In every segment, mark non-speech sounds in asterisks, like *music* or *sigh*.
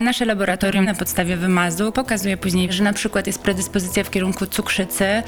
Nasze laboratorium na podstawie wymazu pokazuje później, że na przykład jest predyspozycja w kierunku cukrzycy,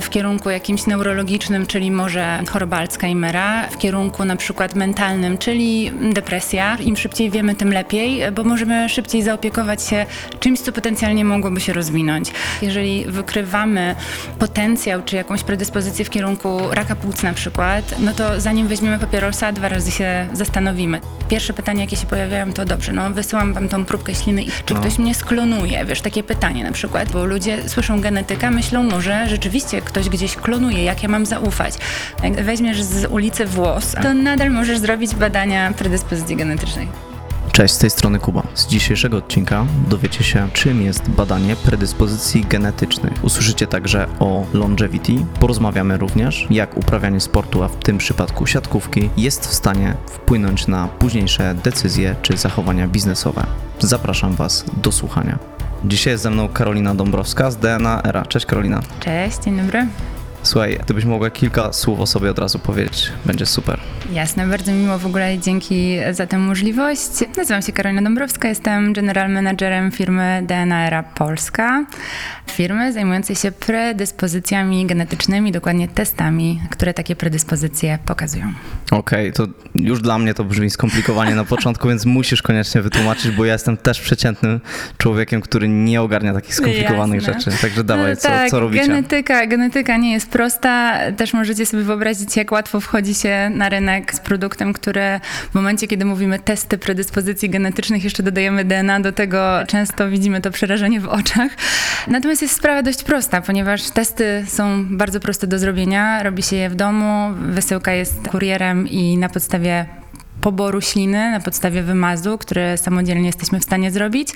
w kierunku jakimś neurologicznym, czyli może choroba Alzheimera, w kierunku na przykład mentalnym, czyli depresja. Im szybciej wiemy, tym lepiej, bo możemy szybciej zaopiekować się czymś, co potencjalnie mogłoby się rozwinąć. Jeżeli wykrywamy potencjał czy jakąś predyspozycję w kierunku raka płuc na przykład, no to zanim weźmiemy papierosa, dwa razy się zastanowimy. Pierwsze pytania, jakie się pojawiają, to dobrze, no wysyłam wam tą próbkę śliny i czy No. ktoś mnie sklonuje? Wiesz, takie pytanie na przykład, bo ludzie słyszą genetyka, myślą może rzeczywiście ktoś gdzieś klonuje, jak ja mam zaufać? Jak weźmiesz z ulicy włos, to nadal możesz zrobić badania predyspozycji genetycznej. Cześć, z tej strony Kuba. Z dzisiejszego odcinka dowiecie się, czym jest badanie predyspozycji genetycznych. Usłyszycie także o longevity. Porozmawiamy również, jak uprawianie sportu, a w tym przypadku siatkówki, jest w stanie wpłynąć na późniejsze decyzje czy zachowania biznesowe. Zapraszam Was do słuchania. Dzisiaj jest ze mną Karolina Dąbrowska z DNA Era. Cześć Karolina. Cześć, dzień dobry. Słuchaj, gdybyś mogła kilka słów o sobie od razu powiedzieć, będzie super. Jasne, bardzo miło w ogóle i dzięki za tę możliwość. Nazywam się Karolina Dąbrowska, jestem general managerem firmy DNA Era Polska. Firmy zajmującej się predyspozycjami genetycznymi, dokładnie testami, które takie predyspozycje pokazują. Okej, to już dla mnie to brzmi skomplikowanie na początku, więc musisz koniecznie wytłumaczyć, bo ja jestem też przeciętnym człowiekiem, który nie ogarnia takich skomplikowanych Jasne. rzeczy. Także dawaj, No co, tak, co robicie? Genetyka, genetyka nie jest prosta. Też możecie sobie wyobrazić, jak łatwo wchodzi się na rynek z produktem, który w momencie, kiedy mówimy testy predyspozycji genetycznych, jeszcze dodajemy DNA do tego, często widzimy to przerażenie w oczach. Natomiast jest sprawa dość prosta, ponieważ testy są bardzo proste do zrobienia. Robi się je w domu, wysyłka jest kurierem i na podstawie poboru śliny na podstawie wymazu, który samodzielnie jesteśmy w stanie zrobić.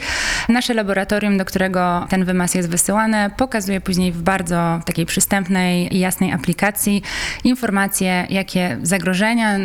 Nasze laboratorium, do którego ten wymaz jest wysyłany, pokazuje później w bardzo takiej przystępnej i jasnej aplikacji informacje, jakie zagrożenia,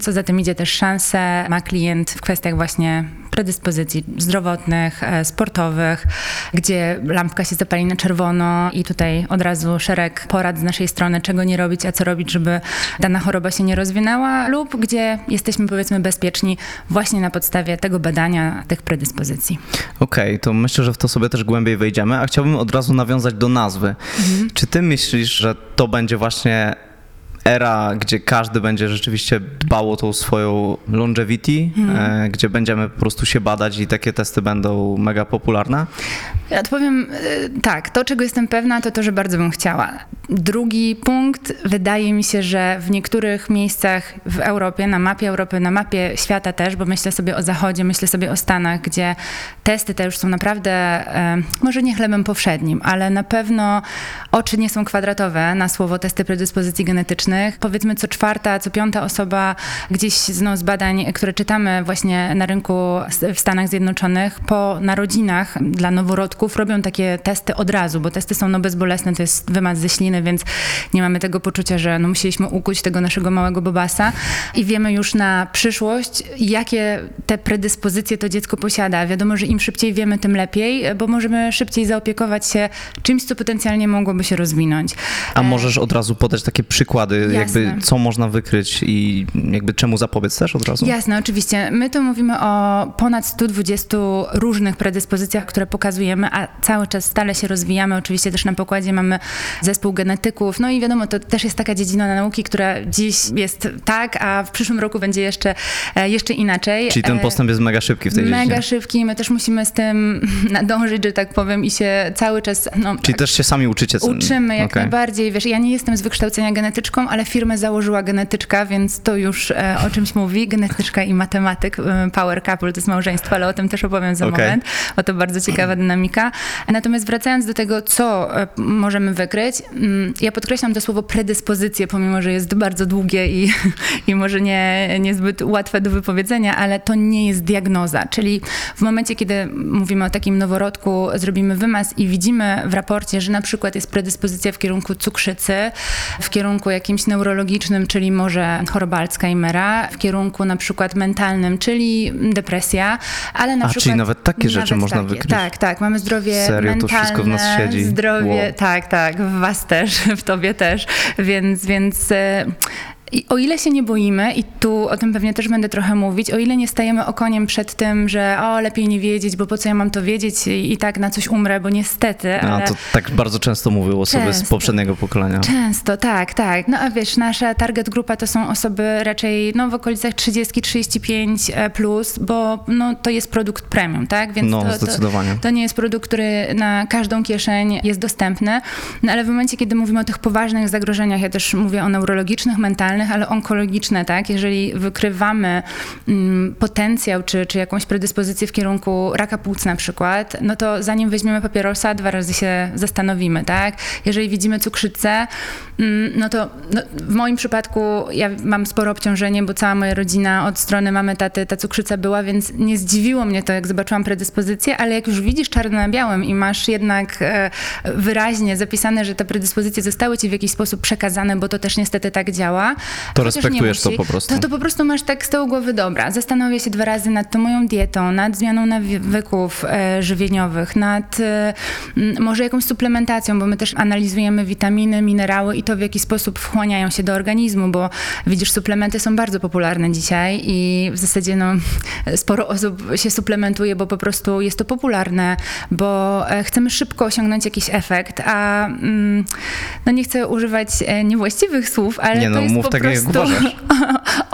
co za tym idzie też szanse ma klient w kwestiach właśnie predyspozycji zdrowotnych, e, sportowych, gdzie lampka się zapali na czerwono i tutaj od razu szereg porad z naszej strony, czego nie robić, a co robić, żeby dana choroba się nie rozwinęła lub gdzie jesteśmy powiedzmy bezpieczni właśnie na podstawie tego badania tych predyspozycji. Okej, to myślę, że w to sobie też głębiej wejdziemy, a chciałbym od razu nawiązać do nazwy. Mhm. Czy ty myślisz, że to będzie właśnie era, gdzie każdy będzie rzeczywiście dbał o tą swoją longevity, e, gdzie będziemy po prostu się badać i takie testy będą mega popularne? Ja odpowiem y, tak, to czego jestem pewna, to to, że bardzo bym chciała. Drugi punkt, wydaje mi się, że w niektórych miejscach w Europie, na mapie Europy, na mapie świata też, bo myślę sobie o Zachodzie, myślę sobie o Stanach, gdzie testy te już są naprawdę, e, może nie chlebem powszednim, ale na pewno oczy nie są kwadratowe na słowo testy predyspozycji Powiedzmy co czwarta, co piąta osoba gdzieś no, z badań, które czytamy właśnie na rynku w Stanach Zjednoczonych, po narodzinach dla noworodków robią takie testy od razu, bo testy są no, bezbolesne, to jest wymaz ze śliny, więc nie mamy tego poczucia, że no, musieliśmy ukuć tego naszego małego bobasa i wiemy już na przyszłość, jakie te predyspozycje to dziecko posiada. Wiadomo, że im szybciej wiemy, tym lepiej, bo możemy szybciej zaopiekować się czymś, co potencjalnie mogłoby się rozwinąć. A możesz od razu podać takie przykłady, Jasne. jakby co można wykryć i jakby czemu zapobiec też od razu? Jasne, oczywiście. My tu mówimy o ponad 120 różnych predyspozycjach, które pokazujemy, a cały czas stale się rozwijamy. Oczywiście też na pokładzie mamy zespół genetyków. No i wiadomo, to też jest taka dziedzina nauki, która dziś jest tak, a w przyszłym roku będzie jeszcze, e, jeszcze inaczej. Czyli ten E, postęp jest mega szybki w tej Mega dziedzinie. szybki, my też musimy z tym *laughs* nadążyć, że tak powiem, i się cały czas. No, Czyli też się sami uczycie. Uczymy jak Okej. najbardziej. Wiesz, ja nie jestem z wykształcenia genetyczką, ale firmę założyła genetyczka, więc to już e, o czymś mówi. Genetyczka i matematyk, e, power couple, to jest małżeństwo, ale o tym też opowiem za Okej. moment, bo to bardzo ciekawa dynamika. Natomiast wracając do tego, co e, możemy wykryć, mm, ja podkreślam to słowo predyspozycje, pomimo, że jest bardzo długie i, *laughs* i może nie, niezbyt łatwe do wypowiedzenia, ale to nie jest diagnoza. Czyli w momencie, kiedy mówimy o takim noworodku, zrobimy wymaz i widzimy w raporcie, że na przykład jest predyspozycja w kierunku cukrzycy, w kierunku jakimś neurologicznym, czyli może choroba Alzheimera, w kierunku na przykład mentalnym, czyli depresja, ale na A, przykład... czyli nawet takie rzeczy można takie. wykryć? Tak, tak. Mamy zdrowie Serio? To mentalne, wszystko w nas siedzi? zdrowie, Wow. tak, tak, w was też, *laughs* w tobie też, więc, więc e, I o ile się nie boimy, i tu o tym pewnie też będę trochę mówić, o ile nie stajemy okoniem przed tym, że o, lepiej nie wiedzieć, bo po co ja mam to wiedzieć i, i tak na coś umrę, bo niestety. Ale... to tak bardzo często mówią osoby z Często. poprzedniego pokolenia. Często, tak, tak. No a wiesz, nasza target grupa to są osoby raczej no, w okolicach 30-35 e, plus, bo no, to jest produkt premium, tak? Więc No, to, to, zdecydowanie. to nie jest produkt, który na każdą kieszeń jest dostępny, no ale w momencie, kiedy mówimy o tych poważnych zagrożeniach, ja też mówię o neurologicznych, mentalnych, ale onkologiczne, tak? Jeżeli wykrywamy mm, potencjał czy, czy jakąś predyspozycję w kierunku raka płuc na przykład, no to zanim weźmiemy papierosa, dwa razy się zastanowimy, tak? Jeżeli widzimy cukrzycę, mm, no to no, w moim przypadku ja mam sporo obciążenie, bo cała moja rodzina od strony mamy, taty, ta cukrzyca była, więc nie zdziwiło mnie to, jak zobaczyłam predyspozycję, ale jak już widzisz czarno na białym i masz jednak e, wyraźnie zapisane, że te predyspozycje zostały ci w jakiś sposób przekazane, bo to też niestety tak działa. To chociaż respektujesz to po prostu. To, to po prostu masz tak z tyłu głowy, dobra, zastanowię się dwa razy nad tą moją dietą, nad zmianą nawyków e, żywieniowych, nad e, może jakąś suplementacją, bo my też analizujemy witaminy, minerały i to w jaki sposób wchłaniają się do organizmu, bo widzisz, suplementy są bardzo popularne dzisiaj i w zasadzie no, sporo osób się suplementuje, bo po prostu jest to popularne, bo e, chcemy szybko osiągnąć jakiś efekt, a mm, no nie chcę używać e, niewłaściwych słów, ale Nie, no, to jest mów po tak, jak prostu uważasz.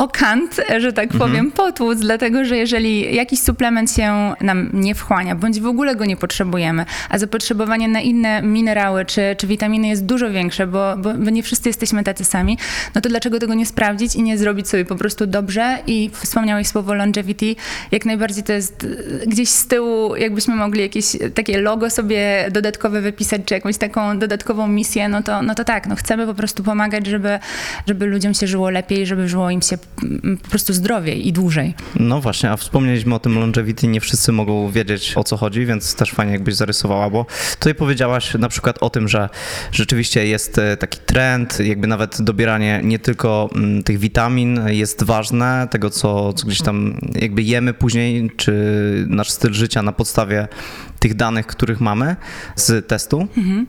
O kant, że tak powiem, potłuc, dlatego że jeżeli jakiś suplement się nam nie wchłania, bądź w ogóle go nie potrzebujemy, a zapotrzebowanie na inne minerały czy, czy witaminy jest dużo większe, bo, bo, bo nie wszyscy jesteśmy tacy sami, no to dlaczego tego nie sprawdzić i nie zrobić sobie po prostu dobrze? I wspomniałeś słowo longevity, jak najbardziej to jest e, gdzieś z tyłu, jakbyśmy mogli jakieś takie logo sobie dodatkowe wypisać, czy jakąś taką dodatkową misję, no to, no to tak, no chcemy po prostu pomagać, żeby, żeby ludziom się żyło lepiej, żeby żyło im się po prostu zdrowiej i dłużej. No właśnie, a wspomnieliśmy o tym longevity, nie wszyscy mogą wiedzieć o co chodzi, więc też fajnie jakbyś zarysowała, bo tutaj powiedziałaś na przykład o tym, że rzeczywiście jest e, taki trend, jakby nawet dobieranie nie tylko tych witamin jest ważne, tego co, co gdzieś tam jakby jemy później, czy nasz styl życia na podstawie tych danych, których mamy z testu.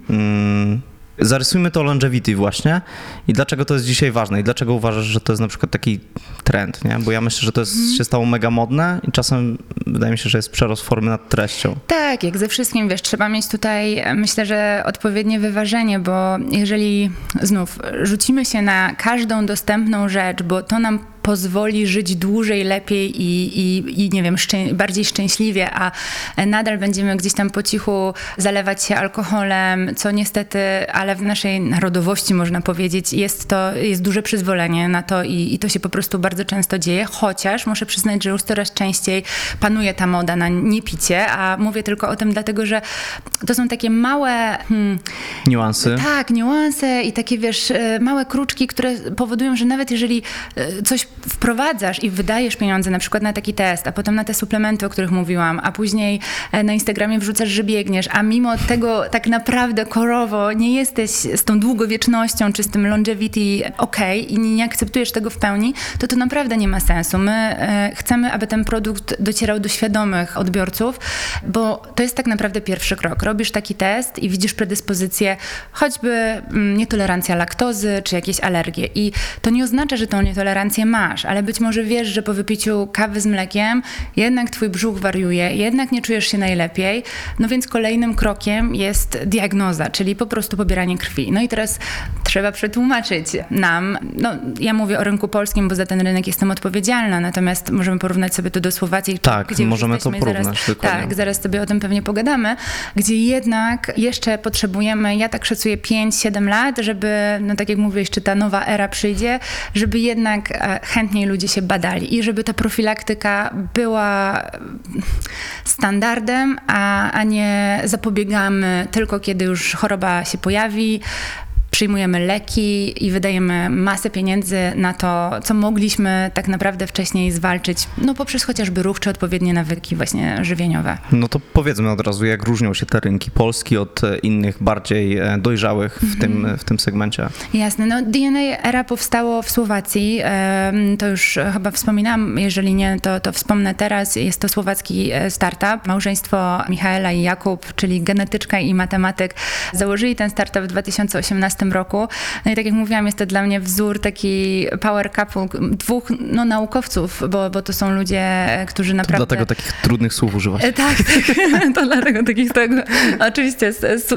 Mm, Zarysujmy to longevity właśnie i dlaczego to jest dzisiaj ważne i dlaczego uważasz, że to jest na przykład taki trend, nie? Bo ja myślę, że to jest, się stało mega modne i czasem wydaje mi się, że jest przerost formy nad treścią. Tak, jak ze wszystkim, wiesz, trzeba mieć tutaj, myślę, że odpowiednie wyważenie, bo jeżeli znów rzucimy się na każdą dostępną rzecz, bo to nam pozwoli żyć dłużej, lepiej i, i, i nie wiem, szczę- bardziej szczęśliwie, a nadal będziemy gdzieś tam po cichu zalewać się alkoholem, co niestety, ale w naszej narodowości można powiedzieć, jest to, jest duże przyzwolenie na to i, i to się po prostu bardzo często dzieje, chociaż muszę przyznać, że już coraz częściej panuje ta moda na niepicie, a mówię tylko o tym dlatego, że to są takie małe... Hmm, Niuansy. tak, niuanse i takie, wiesz, e, małe kruczki, które powodują, że nawet jeżeli e, coś wprowadzasz i wydajesz pieniądze na przykład na taki test, a potem na te suplementy, o których mówiłam, a później e, na Instagramie wrzucasz, że biegniesz, a mimo tego tak naprawdę korowo nie jesteś z tą długowiecznością czy z tym longevity ok i nie, akceptujesz tego w pełni, to to naprawdę nie ma sensu. My e, chcemy, aby ten produkt docierał do świadomych odbiorców, bo to jest tak naprawdę pierwszy krok. Robisz taki test i widzisz predyspozycję, choćby mm, nietolerancja laktozy czy jakieś alergie. I to nie oznacza, że tą nietolerancję masz, ale być może wiesz, że po wypiciu kawy z mlekiem jednak twój brzuch wariuje, jednak nie czujesz się najlepiej. No więc kolejnym krokiem jest diagnoza, czyli po prostu pobieranie krwi. No i teraz trzeba przetłumaczyć nam, no ja mówię o rynku polskim, bo za ten rynek jestem odpowiedzialna, natomiast możemy porównać sobie to do Słowacji. Tak, gdzie możemy to porównać, Zaraz, dokładnie. tak, zaraz sobie o tym pewnie pogadamy, gdzie jednak jeszcze potrzebujemy, ja tak szacuję 5-7 lat, żeby, no tak jak mówiłeś, czy ta nowa era przyjdzie, żeby jednak e, chętniej ludzie się badali i żeby ta profilaktyka była standardem, a, a nie zapobiegamy tylko kiedy już choroba się pojawi. Przyjmujemy leki i wydajemy masę pieniędzy na to, co mogliśmy tak naprawdę wcześniej zwalczyć, no poprzez chociażby ruch czy odpowiednie nawyki właśnie żywieniowe. No to powiedzmy od razu, jak różnią się te rynki polski od e, innych, bardziej e, dojrzałych w, tym, w tym segmencie. Jasne, no DNA Era powstało w Słowacji, to już chyba wspominałam, jeżeli nie, to, to wspomnę teraz, jest to słowacki e, startup, małżeństwo Michaela i Jakub, czyli genetyczka i matematyk, założyli ten startup w 2018 tym roku. No i tak jak mówiłam, jest to dla mnie wzór taki power couple dwóch no, naukowców, bo, bo to są ludzie, którzy To naprawdę... dlatego takich trudnych słów używasz. E, Tak, *laughs* tak. To dlatego takich tego. Oczywiście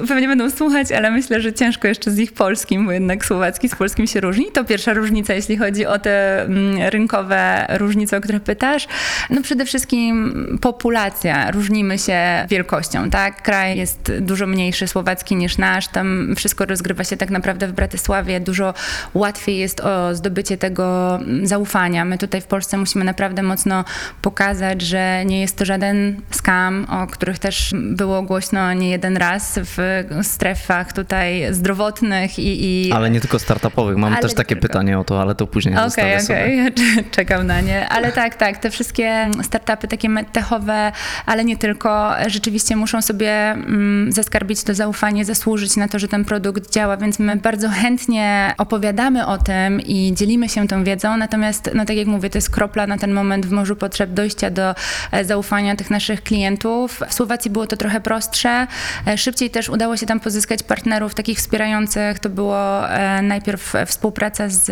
pewnie będą słuchać, ale myślę, że ciężko jeszcze z ich polskim, bo jednak słowacki z polskim się różni. To pierwsza różnica, jeśli chodzi o te mm, rynkowe różnice, o które pytasz. No przede wszystkim populacja. Różnimy się wielkością, tak? Kraj jest dużo mniejszy słowacki niż nasz. Tam wszystko rozgrywa się tak naprawdę w Bratysławie. Dużo łatwiej jest o zdobycie tego mm, zaufania. My tutaj w Polsce musimy naprawdę mocno pokazać, że nie jest to żaden skam, o których też było głośno nie jeden raz w strefach tutaj zdrowotnych i... i... Ale nie tylko startupowych. Mam Ale też takie tylko. pytanie o to, ale to później Okej, zostawię okej, sobie. *laughs* czekam na nie. Ale tak, tak, te wszystkie startupy takie medtechowe, ale nie tylko, rzeczywiście muszą sobie mm, zaskarbić to zaufanie, zasłużyć na to, że ten produkt działa, więc my bardzo chętnie opowiadamy o tym i dzielimy się tą wiedzą, natomiast, no tak jak mówię, to jest kropla na ten moment w morzu potrzeb dojścia do e, zaufania tych naszych klientów. W Słowacji było to trochę prostsze, E, szybciej też udało się tam pozyskać partnerów takich wspierających, to było e, najpierw współpraca z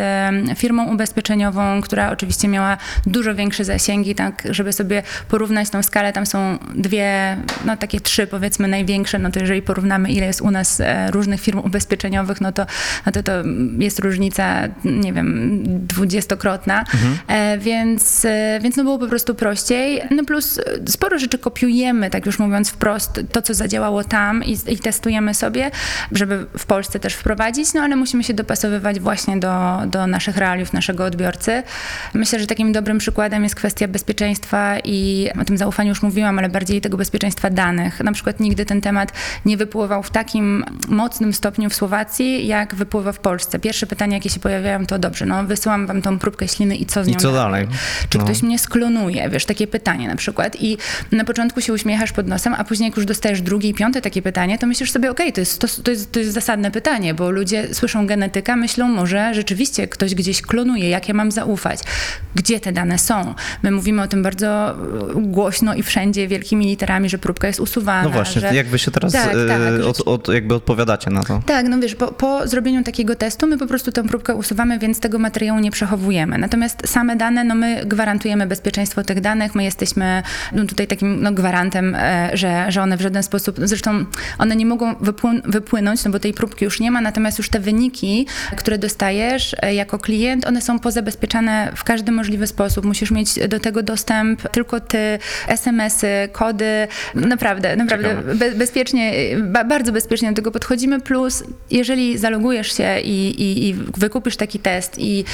firmą ubezpieczeniową, która oczywiście miała dużo większe zasięgi, tak, żeby sobie porównać tą skalę, tam są dwie, no takie trzy powiedzmy największe, no to jeżeli porównamy ile jest u nas różnych firm ubezpieczeniowych, no to, no to to jest różnica, nie wiem, dwudziestokrotna, e, więc, e, więc no było po prostu prościej, no plus sporo rzeczy kopiujemy, tak już mówiąc wprost, to co zadziałało tam i, i testujemy sobie, żeby w Polsce też wprowadzić, no ale musimy się dopasowywać właśnie do, do naszych realiów, naszego odbiorcy. Myślę, że takim dobrym przykładem jest kwestia bezpieczeństwa i o tym zaufaniu już mówiłam, ale bardziej tego bezpieczeństwa danych. Na przykład nigdy ten temat nie wypływał w takim mocnym stopniu w Słowacji, jak wypływa w Polsce. Pierwsze pytania, jakie się pojawiają, to dobrze, no wysyłam wam tą próbkę śliny i co z I nią co dalej? Czy No. ktoś mnie sklonuje? Wiesz, takie pytanie na przykład. I na początku się uśmiechasz pod nosem, a później jak już dostajesz drugie i piąte takie pytanie, to myślisz sobie, okej, to, jest, to, to, jest, to jest zasadne pytanie, bo ludzie słyszą genetyka, myślą może rzeczywiście ktoś gdzieś klonuje, jak ja mam zaufać? Gdzie te dane są? My mówimy o tym bardzo e, głośno i wszędzie wielkimi literami, że próbka jest usuwana. No właśnie, że... jak wy się teraz Tak, e, tak, że od, od, jakby odpowiadacie na to? tak, no wiesz, po, po zrobieniu takiego testu my po prostu tę próbkę usuwamy, więc tego materiału nie przechowujemy. Natomiast same dane, no my gwarantujemy bezpieczeństwo tych danych, my jesteśmy no, tutaj takim no, gwarantem, e, że, że one w żaden sposób, zresztą one nie mogą wypłyn- wypłynąć, no bo tej próbki już nie ma, natomiast już te wyniki, które dostajesz e, jako klient, one są pozabezpieczane w każdy możliwy sposób. Musisz mieć do tego dostęp. Tylko ty, SMS-y, kody, naprawdę, naprawdę be, bezpiecznie, ba, bardzo bezpiecznie do tego podchodzimy, plus jeżeli zalogujesz się i, i, i wykupisz taki test i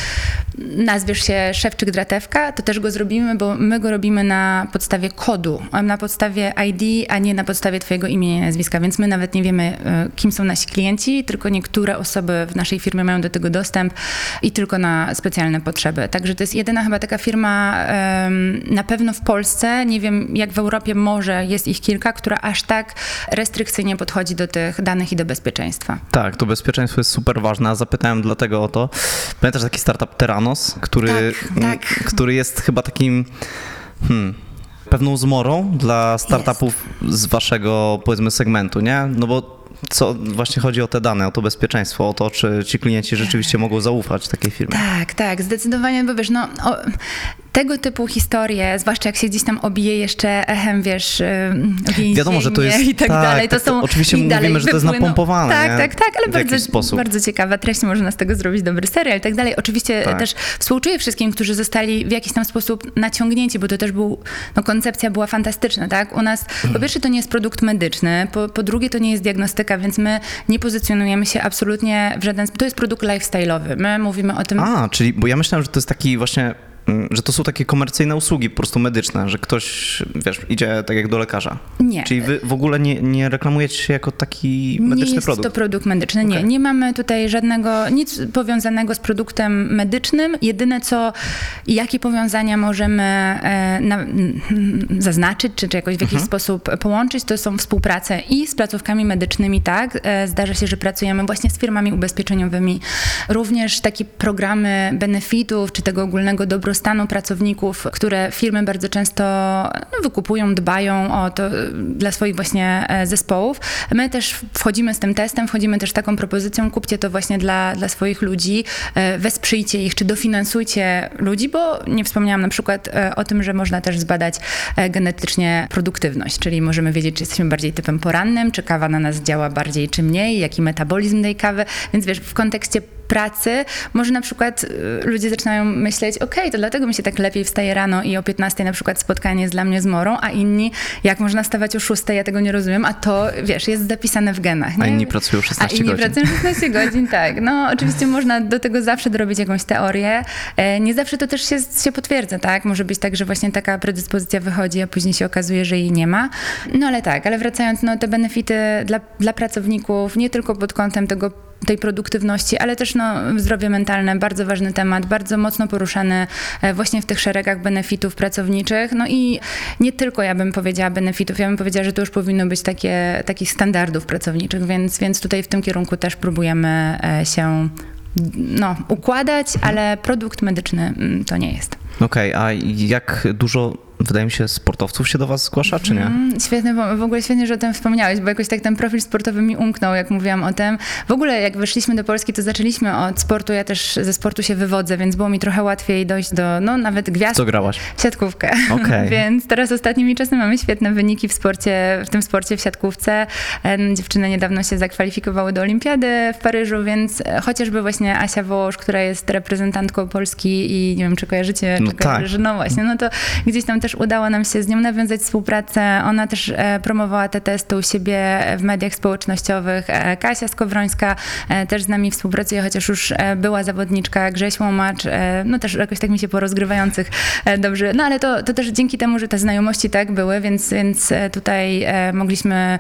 nazwiesz się Szewczyk Dratewka, to też go zrobimy, bo my go robimy na podstawie kodu, na podstawie ID, a nie na podstawie twojego imienia i nazwiska, więc my nawet nie wiemy, e, kim są nasi klienci, tylko niektóre osoby w naszej firmie mają do tego dostęp i tylko na specjalne potrzeby. Także to jest jedyna chyba taka firma na pewno w Polsce, nie wiem jak w Europie może jest ich kilka, która aż tak restrykcyjnie podchodzi do tych danych i do bezpieczeństwa. Tak, to bezpieczeństwo jest super ważne, a zapytałem dlatego o to. Pamiętasz taki startup Terranos, który, Tak, tak. który jest chyba takim hmm, pewną zmorą dla startupów z waszego powiedzmy segmentu, nie? No bo co właśnie chodzi o te dane, o to bezpieczeństwo, o to, czy ci klienci rzeczywiście mogą zaufać takiej firmie. Tak, tak, zdecydowanie, bo wiesz, no, o, tego typu historie, zwłaszcza jak się gdzieś tam obije jeszcze echem, wiesz, więzienie Wiadomo, że to jest- i tak, tak, dalej, to tak, to są oczywiście i mówimy, dalej że to jest napompowane, Tak, nie? tak, tak, ale bardzo, sposób. bardzo ciekawa treść, można z tego zrobić dobry serial i tak dalej. Oczywiście Tak. też współczuję wszystkim, którzy zostali w jakiś tam sposób naciągnięci, bo to też był, no koncepcja była fantastyczna, tak? U nas, po pierwsze to nie jest produkt medyczny, po, po drugie to nie jest diagnostyka, więc my nie pozycjonujemy się absolutnie w żaden, to jest produkt lifestyle'owy. My mówimy o tym, A, czyli, bo ja myślałem, że to jest taki właśnie, że to są takie komercyjne usługi po prostu medyczne, że ktoś, wiesz, idzie tak jak do lekarza. Nie. Czyli wy w ogóle nie, nie reklamujecie się jako taki medyczny nie jest produkt. to produkt medyczny, nie. Okej. Nie mamy tutaj żadnego, nic powiązanego z produktem medycznym. Jedyne co, jakie powiązania możemy e, na, mm, zaznaczyć, czy, czy jakoś w jakiś Mhm. sposób połączyć, to są współprace i z placówkami medycznymi, tak. E, zdarza się, że pracujemy właśnie z firmami ubezpieczeniowymi. Również takie programy benefitów, czy tego ogólnego dobrostanu dobrostanu pracowników, które firmy bardzo często no, wykupują, dbają o to y, dla swoich właśnie e, zespołów. My też wchodzimy z tym testem, wchodzimy też taką propozycją, kupcie to właśnie dla, dla swoich ludzi, e, wesprzyjcie ich, czy dofinansujcie ludzi, bo nie wspomniałam na przykład e, o tym, że można też zbadać e, genetycznie produktywność, czyli możemy wiedzieć, czy jesteśmy bardziej typem porannym, czy kawa na nas działa bardziej czy mniej, jaki metabolizm tej kawy, więc wiesz, w kontekście pracy, może na przykład y, ludzie zaczynają myśleć, okej, to dlatego mi się tak lepiej wstaje rano i o 15 na przykład spotkanie jest dla mnie z Morą, a inni, jak można stawać o 6, ja tego nie rozumiem, a to, wiesz, jest zapisane w genach. Nie? A inni pracują 16 A inni godzin. pracują 16 *laughs* godzin, tak. No oczywiście można do tego zawsze dorobić jakąś teorię. E, Nie zawsze to też się, się potwierdza, tak? Może być tak, że właśnie taka predyspozycja wychodzi, a później się okazuje, że jej nie ma. No ale tak, ale wracając, no te benefity dla, dla pracowników, nie tylko pod kątem tego tej produktywności, ale też no, zdrowie mentalne, bardzo ważny temat, bardzo mocno poruszany e, właśnie w tych szeregach benefitów pracowniczych. No i nie tylko ja bym powiedziała benefitów, ja bym powiedziała, że to już powinno być takie, takich standardów pracowniczych, więc, więc tutaj w tym kierunku też próbujemy e, się no, układać, ale produkt medyczny mm, to nie jest. Okej, a jak dużo, wydaje mi się, sportowców się do was zgłasza, czy nie? Mm, Świetnie, bo w ogóle świetnie, że o tym wspomniałeś, bo jakoś tak ten profil sportowy mi umknął, jak mówiłam o tym. W ogóle jak weszliśmy do Polski, to zaczęliśmy od sportu, ja też ze sportu się wywodzę, więc było mi trochę łatwiej dojść do, no nawet gwiazd. Co grałaś? Siatkówkę. Okej. *laughs* Więc teraz ostatnimi czasy mamy świetne wyniki w sporcie, w tym sporcie w siatkówce. Dziewczyny niedawno się zakwalifikowały do olimpiady w Paryżu, więc e, chociażby właśnie Asia Wołosz, która jest reprezentantką Polski i nie wiem, czy kojarzycie, No czy tak. że no właśnie, no to gdzieś tam też udało nam się z nią nawiązać współpracę. Ona też e, promowała te testy u siebie w mediach społecznościowych. E, Kasia Skowrońska e, też z nami współpracuje, chociaż już była zawodniczka, Grześ Łomacz, no też jakoś tak mi się porozgrywających e, dobrze. No ale to, to też dzięki temu, że te znajomości tak były, więc, więc tutaj mogliśmy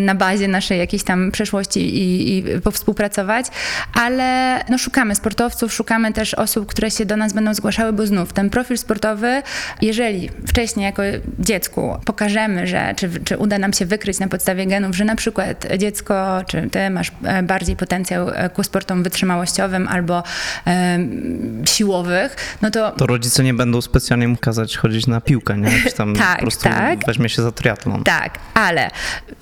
na bazie naszej jakiejś tam przeszłości i, i powspółpracować, ale no szukamy sportowców, szukamy też osób, które się do nas będą zgłaszały, bo znów ten profil sportowy, jeżeli wcześniej jako dziecku pokażemy, że czy, czy uda nam się wykryć na podstawie genów, że na przykład dziecko, czy ty masz e, bardziej potencjał e, ku sportom wytrzymałościowym albo em, siłowych, no to To rodzice nie będą specjalnie mu kazać chodzić na piłkę, nie? Czy tam *laughs* Tak, po prostu tak. weźmie się za triatlon. Tak, ale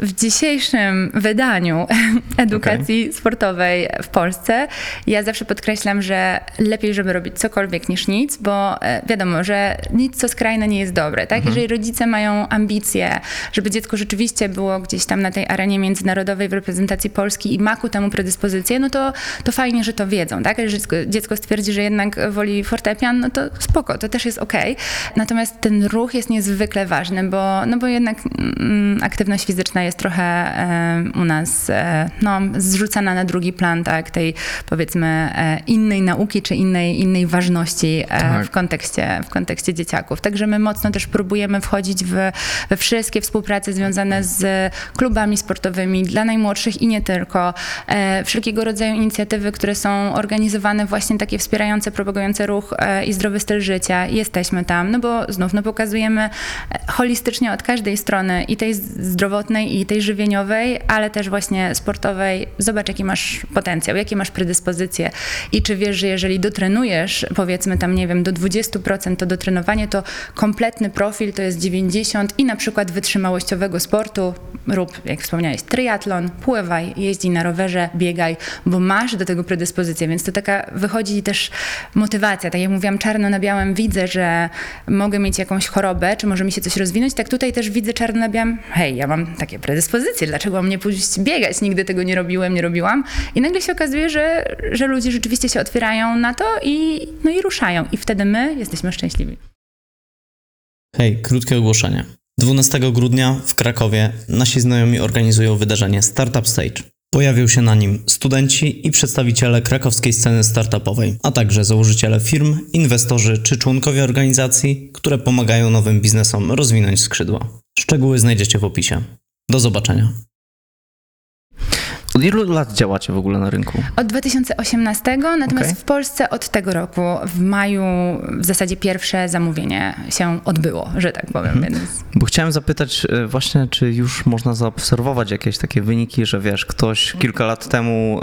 w dzisiejszym wydaniu *laughs* edukacji sportowej w Polsce ja zawsze podkreślam, że lepiej, żeby robić cokolwiek niż nic, bo e, wiadomo, że nic co skrajne nie jest dobre, tak? Jeżeli rodzice mają ambicje, żeby dziecko rzeczywiście było gdzieś tam na tej arenie międzynarodowej w reprezentacji Polski i ma ku temu predyspozycję, no to, to fajnie, że to wiedzą, tak? Jeżeli dziecko, stwierdzi, że jednak woli fortepian, no to spoko, to też jest okej. Natomiast ten ruch jest niezwykle ważny, bo, no bo jednak mm, aktywność fizyczna jest trochę e, u nas e, no, zrzucana na drugi plan, tak? Tej powiedzmy e, innej nauki czy innej, innej ważności e, Tak. w, kontekście, w kontekście dzieciaków. Także my mocno też próbujemy wchodzić w, we wszystkie współprace związane z klubami sportowymi dla najmłodszych i nie tylko. E, wszelkiego rodzaju inicjatywy, które są organizowane właśnie takie wspierające, propagujące ruch e, i zdrowy styl życia. Jesteśmy tam, no bo znów no pokazujemy e, holistycznie od każdej strony i tej zdrowotnej i tej żywieniowej, ale też właśnie sportowej. Zobacz jaki masz potencjał, jakie masz predyspozycje i czy wiesz, że jeżeli dotrenujesz powiedzmy tam nie wiem do 20% to dotrenowanie to kompletny profil to jest 90 i na przykład wytrzymałościowego sportu rób, jak wspomniałeś, triatlon, pływaj, jeździ na rowerze, biegaj, bo masz do tego predyspozycję, więc to taka wychodzi też motywacja. Tak jak mówiłam, czarno na białym widzę, że mogę mieć jakąś chorobę, czy może mi się coś rozwinąć, tak tutaj też widzę czarno na białym, hej, ja mam takie predyspozycje, dlaczego mam nie pójść biegać? Nigdy tego nie robiłem, nie robiłam. I nagle się okazuje, że, że ludzie rzeczywiście się otwierają na to i, no i ruszają. I wtedy my jesteśmy szczęśliwi. Hej, krótkie ogłoszenie. 12 grudnia w Krakowie nasi znajomi organizują wydarzenie Startup Stage. Pojawią się na nim studenci i przedstawiciele krakowskiej sceny startupowej, a także założyciele firm, inwestorzy czy członkowie organizacji, które pomagają nowym biznesom rozwinąć skrzydła. Szczegóły znajdziecie w opisie. Do zobaczenia. Od ilu lat działacie w ogóle na rynku? Od 2018, natomiast Okej. w Polsce od tego roku, w maju, w zasadzie pierwsze zamówienie się odbyło, że tak powiem. Więc... Bo chciałem zapytać e, właśnie, czy już można zaobserwować jakieś takie wyniki, że wiesz, ktoś kilka lat temu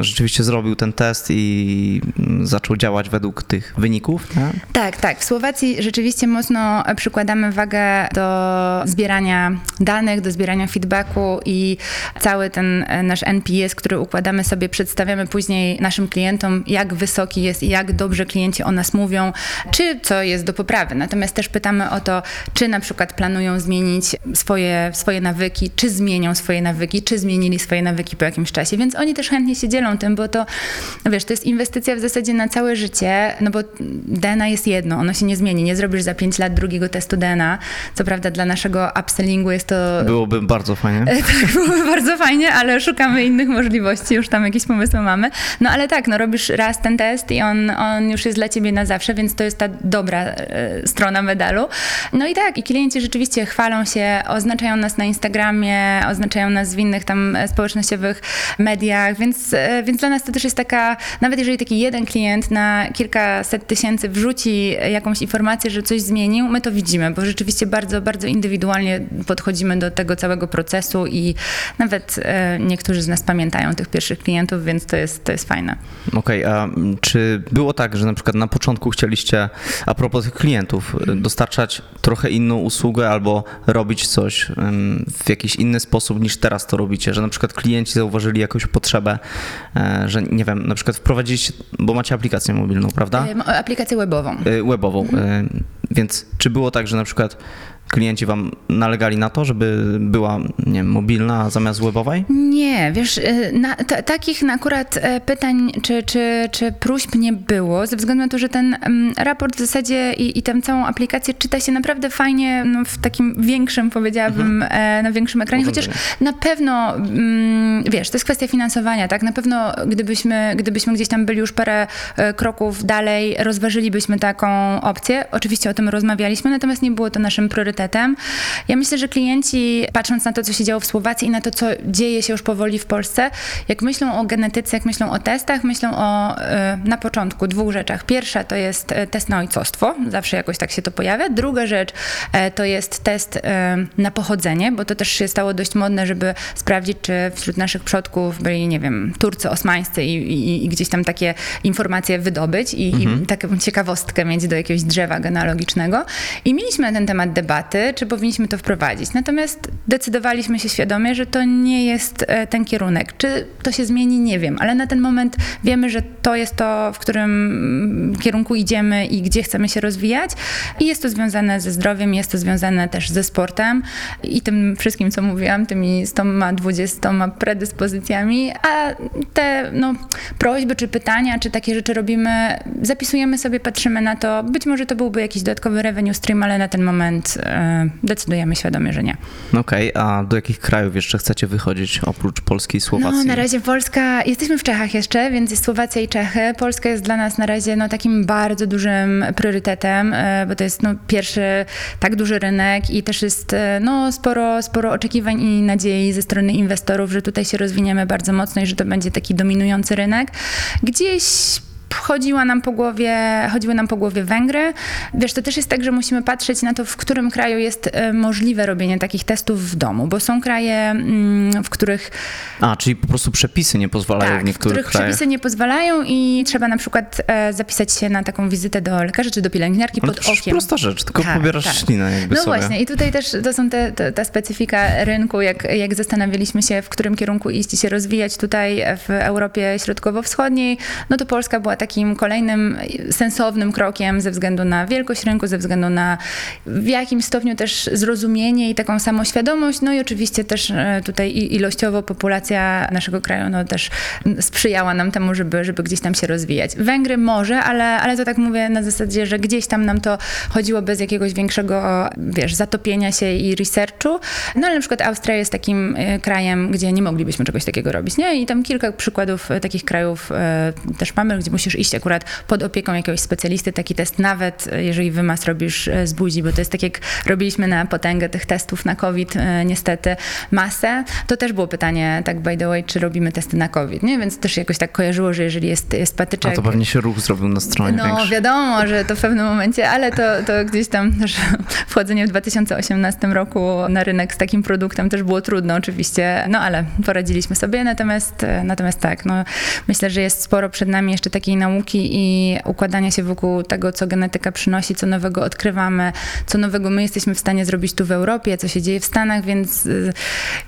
rzeczywiście zrobił ten test i mm, zaczął działać według tych wyników, nie? Tak, tak. W Słowacji rzeczywiście mocno przykładamy wagę do zbierania danych, do zbierania feedbacku i cały ten e, nasz NPS, który układamy sobie, przedstawiamy później naszym klientom, jak wysoki jest i jak dobrze klienci o nas mówią, czy co jest do poprawy. Natomiast też pytamy o to, czy na przykład planują zmienić swoje, swoje nawyki, czy zmienią swoje nawyki, czy zmienili swoje nawyki po jakimś czasie. Więc oni też chętnie się dzielą tym, bo to, wiesz, to jest inwestycja w zasadzie na całe życie, no bo DNA jest jedno, ono się nie zmieni. Nie zrobisz za 5 lat drugiego testu DNA. Co prawda dla naszego upsellingu jest to Byłoby bardzo fajnie. *laughs* tak, byłoby bardzo fajnie, ale szukamy innych możliwości, już tam jakieś pomysły mamy. No ale tak, no robisz raz ten test i on, on już jest dla ciebie na zawsze, więc to jest ta dobra e, strona medalu. No i tak, i klienci rzeczywiście chwalą się, oznaczają nas na Instagramie, oznaczają nas w innych tam e, społecznościowych mediach, więc, e, więc dla nas to też jest taka, nawet jeżeli taki jeden klient na kilkaset tysięcy wrzuci jakąś informację, że coś zmienił, my to widzimy, bo rzeczywiście bardzo, bardzo indywidualnie podchodzimy do tego całego procesu i nawet e, niektórzy z nas pamiętają tych pierwszych klientów, więc to jest, to jest fajne. Okej, a mm, czy było tak, że na przykład na początku chcieliście, a propos tych klientów, y, dostarczać trochę inną usługę albo robić coś w jakiś inny sposób niż teraz to robicie, że na przykład klienci zauważyli jakąś potrzebę, e, że nie wiem, na przykład wprowadziliście, bo macie aplikację mobilną, prawda? E, Aplikację webową. Y, Webową, y, więc czy było tak, że na przykład klienci wam nalegali na to, żeby była, nie wiem, mobilna zamiast webowej? Nie, wiesz, y, na, ta, takich akurat e, pytań czy, czy, czy próśb nie było, ze względu na to, że ten mm, raport w zasadzie i, i tę całą aplikację czyta się naprawdę fajnie no, w takim większym, powiedziałabym, e, na większym ekranie, chociaż na pewno, mm, wiesz, to jest kwestia finansowania, tak? Na pewno gdybyśmy, gdybyśmy gdzieś tam byli już parę e, kroków dalej, rozważylibyśmy taką opcję. Oczywiście o tym rozmawialiśmy, natomiast nie było to naszym priorytetem. Ja myślę, że klienci, patrząc na to, co się działo w Słowacji i na to, co dzieje się już powoli w Polsce, jak myślą o genetyce, jak myślą o testach, myślą o e, na początku dwóch rzeczach. Pierwsza to jest e, test na ojcostwo, zawsze jakoś tak się to pojawia. Druga rzecz e, to jest test na pochodzenie, bo to też się stało dość modne, żeby sprawdzić, czy wśród naszych przodków byli, nie wiem, Turcy osmańscy i, i, i gdzieś tam takie informacje wydobyć i, i taką ciekawostkę mieć do jakiegoś drzewa genealogicznego. I mieliśmy na ten temat debaty, czy powinniśmy to wprowadzić. Natomiast decydowaliśmy się świadomie, że to nie jest e, ten kierunek. Czy to się zmieni, nie wiem, ale na ten moment wiemy, że to jest to, w którym mm, kierunku idziemy i gdzie chcemy się rozwijać. I jest to związane ze zdrowiem, jest to związane też ze sportem i tym wszystkim, co mówiłam, tymi 120 predyspozycjami, a te no, prośby czy pytania, czy takie rzeczy robimy, zapisujemy sobie, patrzymy na to. Być może to byłby jakiś dodatkowy revenue stream, ale na ten moment e, decydujemy świadomie, że nie. Okej, a do jakich krajów jeszcze chcecie wychodzić oprócz Polski i Słowacji? No, na razie Polska, jesteśmy w Czechach jeszcze, więc jest Słowacja i Czechy. Polska jest dla nas na razie no, takim bardzo dużym priorytetem, e, bo to jest no, pierwszy tak duży rynek i też jest e, no, sporo, sporo oczekiwań i nadziei ze strony inwestorów, że tutaj się rozwiniemy bardzo mocno i że to będzie taki dominujący rynek. Gdzieś chodziła nam po głowie, chodziły nam po głowie Węgry. Wiesz, to też jest tak, że musimy patrzeć na to, w którym kraju jest e, możliwe robienie takich testów w domu, bo są kraje, mm, w których A, czyli po prostu przepisy nie pozwalają tak, w niektórych których krajach. przepisy nie pozwalają i trzeba na przykład e, zapisać się na taką wizytę do lekarza czy do pielęgniarki Ale pod to okiem. prosta rzecz, tylko Tak, pobierasz tak. ślinę jakby No sobie. właśnie i tutaj też to są te, te, ta specyfika rynku, jak, jak zastanawialiśmy się, w którym kierunku iść i się rozwijać tutaj w Europie Środkowo-Wschodniej, no to Polska była takim kolejnym sensownym krokiem ze względu na wielkość rynku, ze względu na w jakim stopniu też zrozumienie i taką samoświadomość, no i oczywiście też e, tutaj ilościowo populacja naszego kraju no też sprzyjała nam temu, żeby, żeby gdzieś tam się rozwijać. Węgry może, ale, ale to tak mówię na zasadzie, że gdzieś tam nam to chodziło bez jakiegoś większego, wiesz, zatopienia się i researchu. No ale na przykład Austria jest takim e, krajem, gdzie nie moglibyśmy czegoś takiego robić, nie? I tam kilka przykładów e, takich krajów też mamy, gdzie musimy musisz iść akurat pod opieką jakiegoś specjalisty, taki test, nawet e, jeżeli wymaz robisz e, z buzi, bo to jest tak jak robiliśmy na potęgę tych testów na COVID, e, niestety masę, to też było pytanie, tak by the way, czy robimy testy na COVID, nie? Więc też jakoś tak kojarzyło, że jeżeli jest, jest A patyczek... to pewnie się ruch zrobił na stronie No większy. wiadomo, że to w pewnym momencie, ale to, to gdzieś tam *laughs* też wchodzenie w 2018 roku na rynek z takim produktem też było trudno oczywiście, no ale poradziliśmy sobie, natomiast, natomiast tak, no myślę, że jest sporo przed nami jeszcze takiej nauki i układania się wokół tego, co genetyka przynosi, co nowego odkrywamy, co nowego my jesteśmy w stanie zrobić tu w Europie, co się dzieje w Stanach, więc y,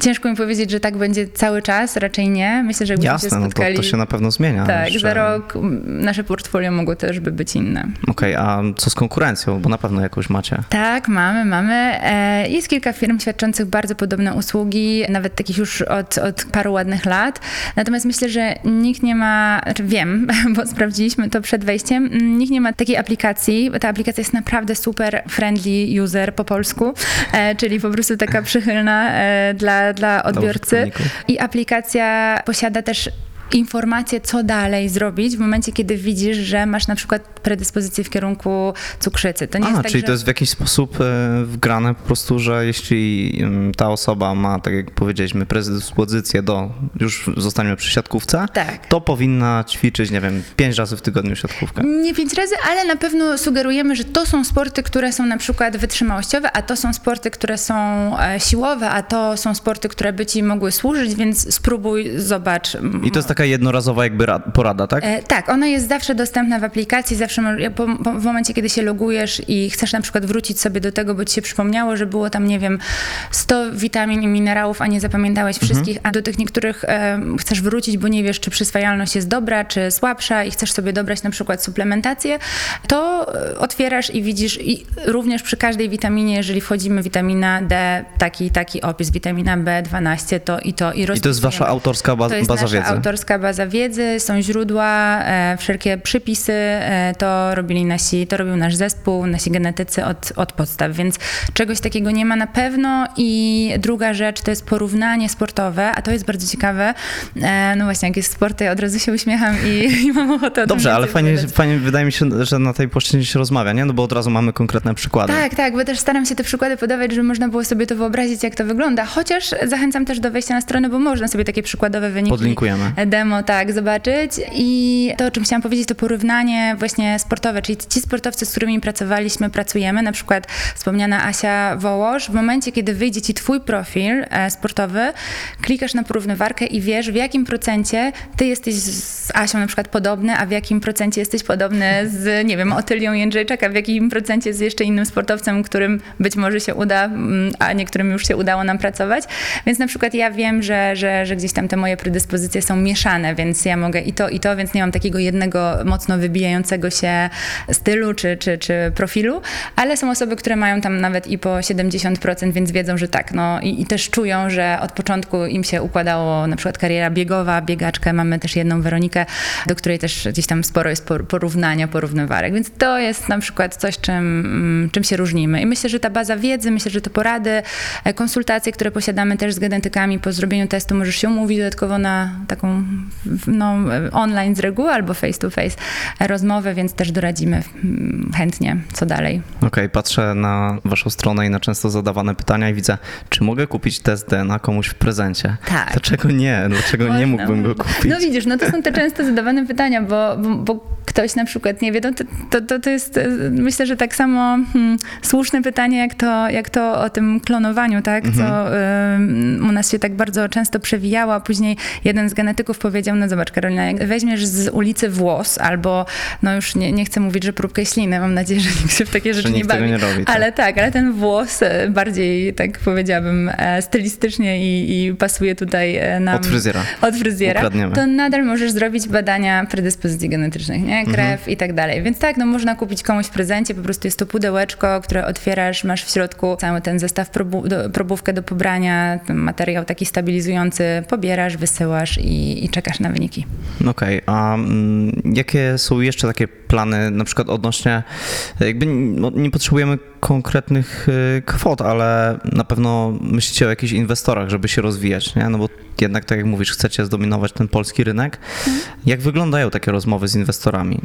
ciężko mi powiedzieć, że tak będzie cały czas, raczej nie. Myślę, że jakbyśmy się Jasne, no to, spotkali... to się na pewno zmienia. tak, jeszcze. za rok nasze portfolio mogło też by być inne. Okej, a co z konkurencją? Bo na pewno jakąś macie. Tak, mamy, mamy. E, Jest kilka firm świadczących bardzo podobne usługi, nawet takich już od, od paru ładnych lat. Natomiast myślę, że nikt nie ma, znaczy wiem, *laughs* bo sprawdziliśmy to przed wejściem, mm, nikt nie ma takiej aplikacji. Ta aplikacja jest naprawdę super friendly user po polsku, e, czyli po prostu taka przychylna e, dla, dla odbiorcy. I aplikacja posiada też informacje, co dalej zrobić w momencie, kiedy widzisz, że masz na przykład predyspozycję w kierunku cukrzycy. To nie A, jest tak, czyli że... to jest w jakiś sposób e, wgrane po prostu, że jeśli mm, ta osoba ma, tak jak powiedzieliśmy, predyspozycję do, już zostaniemy przy siatkówce, Tak. to powinna ćwiczyć, nie wiem, pięć razy w tygodniu siatkówkę. Nie pięć razy, ale na pewno sugerujemy, że to są sporty, które są na przykład wytrzymałościowe, a to są sporty, które są e, siłowe, a to są sporty, które by ci mogły służyć, więc spróbuj, zobacz. I to jest taka jednorazowa jakby ra- porada, tak? E, tak, ona jest zawsze dostępna w aplikacji, zawsze po, po, w momencie, kiedy się logujesz i chcesz na przykład wrócić sobie do tego, bo ci się przypomniało, że było tam, nie wiem, 100 witamin i minerałów, a nie zapamiętałeś wszystkich, a do tych niektórych e, chcesz wrócić, bo nie wiesz, czy przyswajalność jest dobra, czy słabsza i chcesz sobie dobrać na przykład suplementację, to e, otwierasz i widzisz i również przy każdej witaminie, jeżeli wchodzimy witamina D, taki taki opis, witamina B12, to i to i I to jest wasza autorska ba- baza wiedzy. Autorska baza wiedzy, są źródła, e, wszelkie przypisy, e, to robili nasi, to robił nasz zespół, nasi genetycy od, od podstaw, więc czegoś takiego nie ma na pewno i druga rzecz to jest porównanie sportowe, a to jest bardzo ciekawe, e, no właśnie jak jest sport, to ja od razu się uśmiecham i, *laughs* i mam ochotę o Dobrze, ale fajnie, opowiadać. fajnie wydaje mi się, że na tej płaszczyźnie się rozmawia, nie? No bo od razu mamy konkretne przykłady. Tak, tak, bo też staram się te przykłady podawać, żeby można było sobie to wyobrazić, jak to wygląda. Chociaż zachęcam też do wejścia na stronę, bo można sobie takie przykładowe wyniki Podlinkujemy. Demo tak zobaczyć. I to, o czym chciałam powiedzieć, to porównanie właśnie sportowe, czyli ci sportowcy, z którymi pracowaliśmy, pracujemy, na przykład wspomniana Asia Wołosz, w momencie, kiedy wyjdzie ci twój profil e, sportowy, klikasz na porównywarkę i wiesz, w jakim procencie ty jesteś z Asią na przykład podobny, a w jakim procencie jesteś podobny z, nie wiem, Otylią Jędrzejczak, a w jakim procencie z jeszcze innym sportowcem, którym być może się uda, mm, a niektórym już się udało nam pracować. Więc na przykład ja wiem, że, że, że gdzieś tam te moje predyspozycje są mieszane, więc ja mogę i to, i to, więc nie mam takiego jednego mocno wybijającego się stylu czy, czy, czy profilu, ale są osoby, które mają tam nawet i po 70%, więc wiedzą, że tak, no i, i też czują, że od początku im się układało na przykład kariera biegowa, biegaczkę, mamy też jedną Weronikę, do której też gdzieś tam sporo jest por- porównania, porównywarek, więc to jest na przykład coś, czym, mm, czym się różnimy. I myślę, że ta baza wiedzy, myślę, że te porady, e, konsultacje, które posiadamy też z genetykami po zrobieniu testu, możesz się umówić dodatkowo na taką no, online z reguły albo face to face rozmowę, więc też doradzimy mm, chętnie, co dalej. Okej, patrzę na waszą stronę i na często zadawane pytania i widzę, czy mogę kupić test DNA komuś w prezencie? Tak. Dlaczego nie? Dlaczego nie Można, mógłbym go można. kupić? No widzisz, no to są te często zadawane pytania, bo, bo, bo ktoś na przykład nie wie, to, to, to, to jest myślę, że tak samo hmm, słuszne pytanie, jak to, jak to o tym klonowaniu, tak, co ym, u nas się tak bardzo często przewijało, a później jeden z genetyków powiedział, no zobacz Karolina, jak weźmiesz z ulicy włos albo, no już nie, nie chcę mówić, że próbkę śliny, mam nadzieję, że nikt się w takie rzeczy nie bawi, nie robi, tak. ale tak, ale ten włos e, bardziej, tak powiedziałabym, e, stylistycznie i, i pasuje tutaj e, nam... Od fryzjera. Od fryzjera. Ukradniemy. To nadal możesz zrobić badania predyspozycji genetycznych, nie? Mhm. Krew i tak dalej. Więc tak, no można kupić komuś w prezencie, po prostu jest to pudełeczko, które otwierasz, masz w środku cały ten zestaw, probu- do, probówkę do pobrania, ten materiał taki stabilizujący, pobierasz, wysyłasz i, i czekasz na wyniki. Okej, a mm, jakie są jeszcze takie plany na przykład odnośnie, jakby no, nie potrzebujemy konkretnych y, kwot, ale na pewno myślicie o jakichś inwestorach, żeby się rozwijać, nie? No bo jednak tak jak mówisz, chcecie zdominować ten polski rynek. Jak wyglądają takie rozmowy z inwestorami?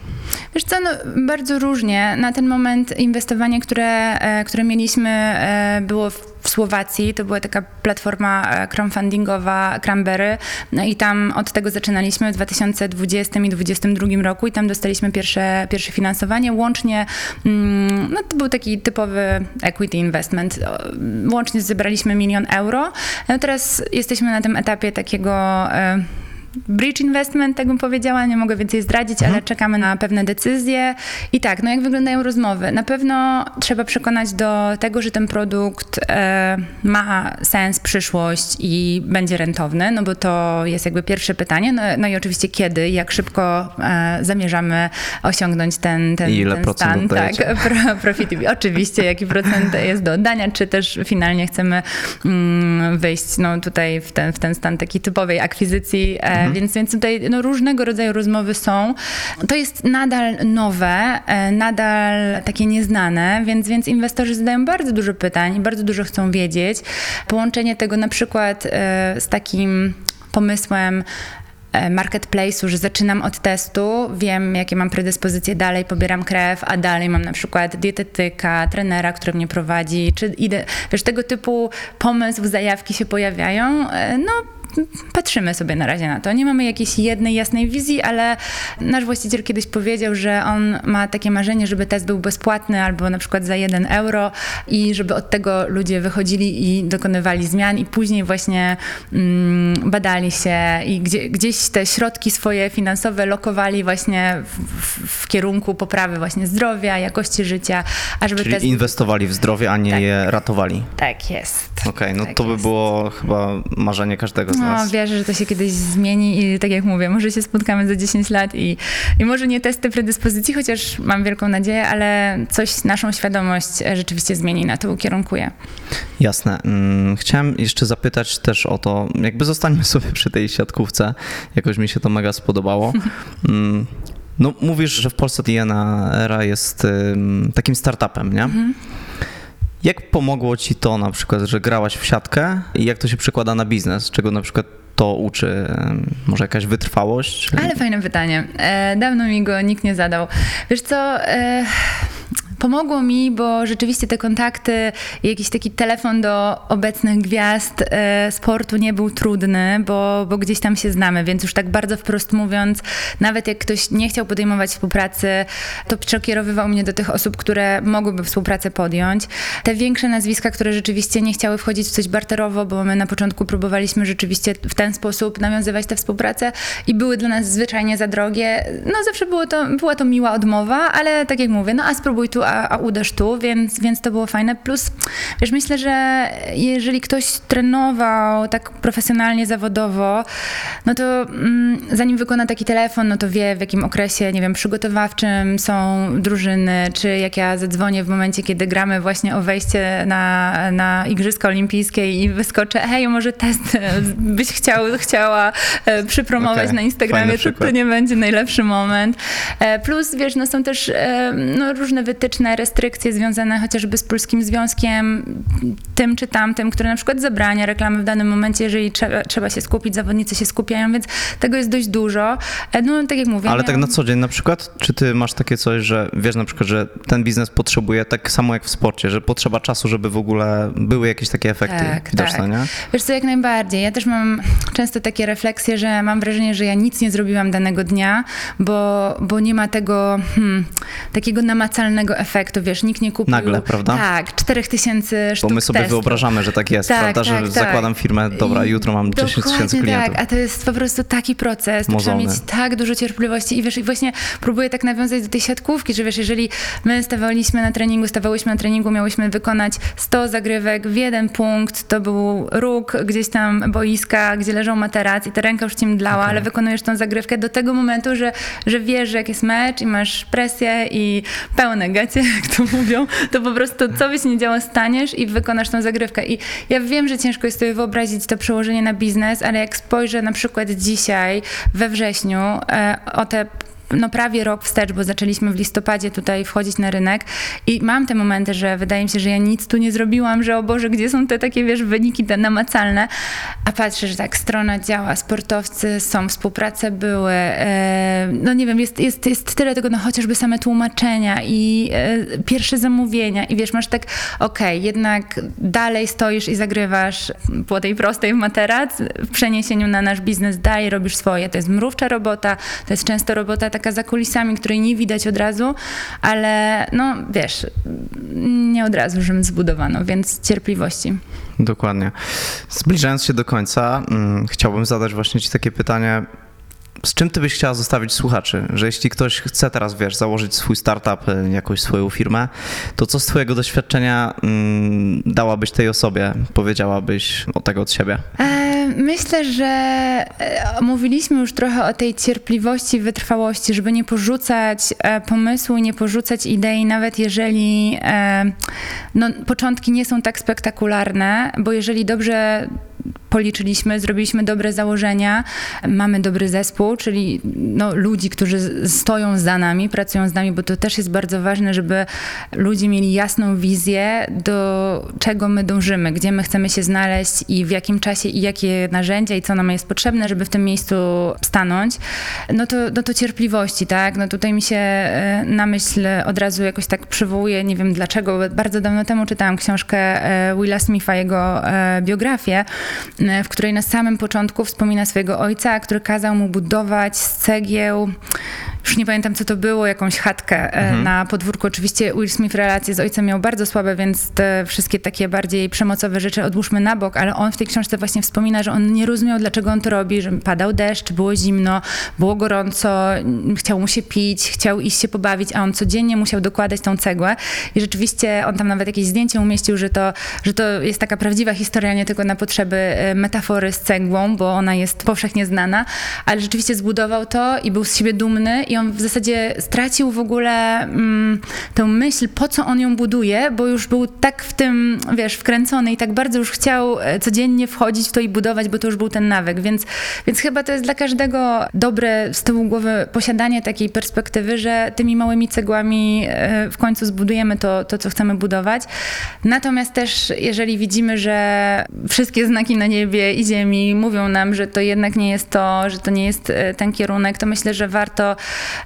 Wiesz co, no, bardzo różnie. Na ten moment inwestowanie, które, e, które mieliśmy e, było w w Słowacji. To była taka platforma e, crowdfundingowa Cranberry no i tam od tego zaczynaliśmy w 2020 i 2022 roku i tam dostaliśmy pierwsze, pierwsze finansowanie. Łącznie, mm, no to był taki typowy equity investment. Łącznie zebraliśmy milion euro. No teraz jesteśmy na tym etapie takiego e, bridge investment, tak bym powiedziała, nie mogę więcej zdradzić, ale czekamy na pewne decyzje. I tak, no jak wyglądają rozmowy? Na pewno trzeba przekonać do tego, że ten produkt e, ma sens, przyszłość i będzie rentowny, no bo to jest jakby pierwsze pytanie. No, no i oczywiście kiedy, jak szybko e, zamierzamy osiągnąć ten, ten, I ile ten stan. Tak, *laughs* pro, profit. Oczywiście, jaki procent jest do oddania, czy też finalnie chcemy mm, wyjść no, tutaj w ten, w ten stan takiej typowej akwizycji, e, więc, więc tutaj no, różnego rodzaju rozmowy są. To jest nadal nowe, e, nadal takie nieznane, więc, więc inwestorzy zadają bardzo dużo pytań bardzo dużo chcą wiedzieć. Połączenie tego na przykład e, z takim pomysłem e, marketplace'u, że zaczynam od testu, wiem jakie mam predyspozycje dalej, pobieram krew, a dalej mam na przykład dietetyka, trenera, który mnie prowadzi, czy idę, wiesz, tego typu pomysł, zajawki się pojawiają, no patrzymy sobie na razie na to. Nie mamy jakiejś jednej jasnej wizji, ale nasz właściciel kiedyś powiedział, że on ma takie marzenie, żeby test był bezpłatny albo na przykład za jeden euro i żeby od tego ludzie wychodzili i dokonywali zmian i później właśnie mm, badali się i gdzie, gdzieś te środki swoje finansowe lokowali właśnie w, w, w kierunku poprawy właśnie zdrowia, jakości życia, a żeby Czyli test... inwestowali w zdrowie, a nie Tak. je ratowali. Tak jest. Okej, no Tak to by jest. było chyba marzenie każdego z No, nas. wierzę, że to się kiedyś zmieni i tak jak mówię, może się spotkamy za 10 lat i, i może nie testy predyspozycji, chociaż mam wielką nadzieję, ale coś naszą świadomość rzeczywiście zmieni, na to ukierunkuje. Jasne. Mm, Chciałem jeszcze zapytać też o to, jakby zostańmy sobie przy tej siatkówce. Jakoś mi się to mega spodobało. *laughs* Mm, No, mówisz, że w Polsce DNA Era jest takim startupem, nie? Jak pomogło ci to na przykład, że grałaś w siatkę i jak to się przekłada na biznes? Czego na przykład to uczy? Może jakaś wytrwałość? Ale fajne pytanie. E, dawno mi go nikt nie zadał. Wiesz co, e, pomogło mi, bo rzeczywiście te kontakty jakiś taki telefon do obecnych gwiazd e, sportu nie był trudny, bo, bo gdzieś tam się znamy, więc już tak bardzo wprost mówiąc, nawet jak ktoś nie chciał podejmować współpracy, to przekierowywał mnie do tych osób, które mogłyby współpracę podjąć. Te większe nazwiska, które rzeczywiście nie chciały wchodzić w coś barterowo, bo my na początku próbowaliśmy rzeczywiście w ten sposób nawiązywać tę współpracę i były dla nas zwyczajnie za drogie. No zawsze było to, była to miła odmowa, ale tak jak mówię, no a spróbuj tu, a, a uderz tu, więc, więc to było fajne. Plus, wiesz, myślę, że jeżeli ktoś trenował tak profesjonalnie, zawodowo, no to mm, zanim wykona taki telefon, no to wie w jakim okresie, nie wiem, przygotowawczym są drużyny, czy jak ja zadzwonię w momencie, kiedy gramy właśnie o wejście na, na Igrzyska Olimpijskie i wyskoczę, hej, może test *laughs* byś chciał, chciała e, przypromować Okej, na Instagramie, to, to nie będzie najlepszy moment. E, Plus, wiesz, no są też e, no, różne wytyczne, restrykcje związane chociażby z Polskim Związkiem, tym czy tamtym, które na przykład zabrania reklamy w danym momencie, jeżeli trzeba, trzeba się skupić, zawodnicy się skupiają, więc tego jest dość dużo. E, No, tak jak mówię. Ale tak na co dzień na przykład? Czy ty masz takie coś, że wiesz na przykład, że ten biznes potrzebuje tak samo jak w sporcie, że potrzeba czasu, żeby w ogóle były jakieś takie efekty Tak, widoczne, tak. nie? Wiesz co, jak najbardziej. Ja też mam często takie refleksje, że mam wrażenie, że ja nic nie zrobiłam danego dnia, bo, bo nie ma tego hmm, takiego namacalnego efektu, wiesz, nikt nie kupił... Nagle, prawda? Tak, 4000 Bo sztuk my sobie testów. wyobrażamy, że tak jest, Tak, prawda? tak, że tak. zakładam firmę, dobra, I jutro mam 10 tysięcy dokładnie klientów. Tak, a to jest po prostu taki proces. To Trzeba mieć tak dużo cierpliwości i wiesz, i właśnie próbuję tak nawiązać do tej siatkówki, że wiesz, jeżeli my stawaliśmy na treningu, stawałyśmy na treningu, miałyśmy wykonać 100 zagrywek w jeden punkt, to był róg gdzieś tam boiska, gdzie leżał materac i ta ręka już ci mdlała, ale wykonujesz tą zagrywkę do tego momentu, że, że wiesz, że jak jest mecz i masz presję i pełne *laughs* jak to mówią, to po prostu co byś nie działo, staniesz i wykonasz tą zagrywkę. I ja wiem, że ciężko jest sobie wyobrazić to przełożenie na biznes, ale jak spojrzę na przykład dzisiaj, we wrześniu, e, o te no prawie rok wstecz, bo zaczęliśmy w listopadzie tutaj wchodzić na rynek i mam te momenty, że wydaje mi się, że ja nic tu nie zrobiłam, że o Boże, gdzie są te takie, wiesz, wyniki te namacalne, a patrzę, że tak, strona działa, sportowcy są, współprace były, e, no nie wiem, jest, jest, jest tyle tego, no chociażby same tłumaczenia i e, pierwsze zamówienia i wiesz, masz tak, okej, jednak dalej stoisz i zagrywasz po tej prostej w materac, w przeniesieniu na nasz biznes dalej robisz swoje, to jest mrówcza robota, to jest często robota taka za kulisami, której nie widać od razu, ale no wiesz, nie od razu Rzym zbudowano, więc cierpliwości. Dokładnie. Zbliżając się do końca, mm, chciałbym zadać właśnie Ci takie pytanie. Z czym Ty byś chciała zostawić słuchaczy? Że jeśli ktoś chce teraz, wiesz, założyć swój startup, y, jakąś swoją firmę, to co z Twojego doświadczenia mm, dałabyś tej osobie? Powiedziałabyś o tego od siebie? E, Myślę, że e, mówiliśmy już trochę o tej cierpliwości, wytrwałości, żeby nie porzucać e, pomysłu, nie porzucać idei, nawet jeżeli no, początki nie są tak spektakularne, bo jeżeli dobrze policzyliśmy, zrobiliśmy dobre założenia, mamy dobry zespół, czyli no, ludzi, którzy stoją za nami, pracują z nami, bo to też jest bardzo ważne, żeby ludzie mieli jasną wizję, do czego my dążymy, gdzie my chcemy się znaleźć i w jakim czasie i jakie narzędzia i co nam jest potrzebne, żeby w tym miejscu stanąć. No to, no to cierpliwości, tak? No tutaj mi się e, na myśl od razu jakoś tak przywołuje, nie wiem dlaczego, bardzo dawno temu czytałam książkę e, Willa Smitha, jego e, biografię, w której na samym początku wspomina swojego ojca, który kazał mu budować z cegieł już nie pamiętam, co to było, jakąś chatkę e, na podwórku. Oczywiście Will Smith relacje z ojcem miał bardzo słabe, więc te wszystkie takie bardziej przemocowe rzeczy odłóżmy na bok, ale on w tej książce właśnie wspomina, że on nie rozumiał, dlaczego on to robi, że padał deszcz, było zimno, było gorąco, chciał mu się pić, chciał iść się pobawić, a on codziennie musiał dokładać tą cegłę i rzeczywiście on tam nawet jakieś zdjęcie umieścił, że to, że to jest taka prawdziwa historia, nie tylko na potrzeby e, metafory z cegłą, bo ona jest powszechnie znana, ale rzeczywiście zbudował to i był z siebie dumny i on w zasadzie stracił w ogóle mm, tę myśl, po co on ją buduje, bo już był tak w tym, wiesz, wkręcony i tak bardzo już chciał e, codziennie wchodzić w to i budować, bo to już był ten nawyk, więc, więc chyba to jest dla każdego dobre z tyłu głowy posiadanie takiej perspektywy, że tymi małymi cegłami e, w końcu zbudujemy to, to co chcemy budować. Natomiast też, jeżeli widzimy, że wszystkie znaki na niebie i ziemi mówią nam, że to jednak nie jest to, że to nie jest e, ten kierunek, to myślę, że warto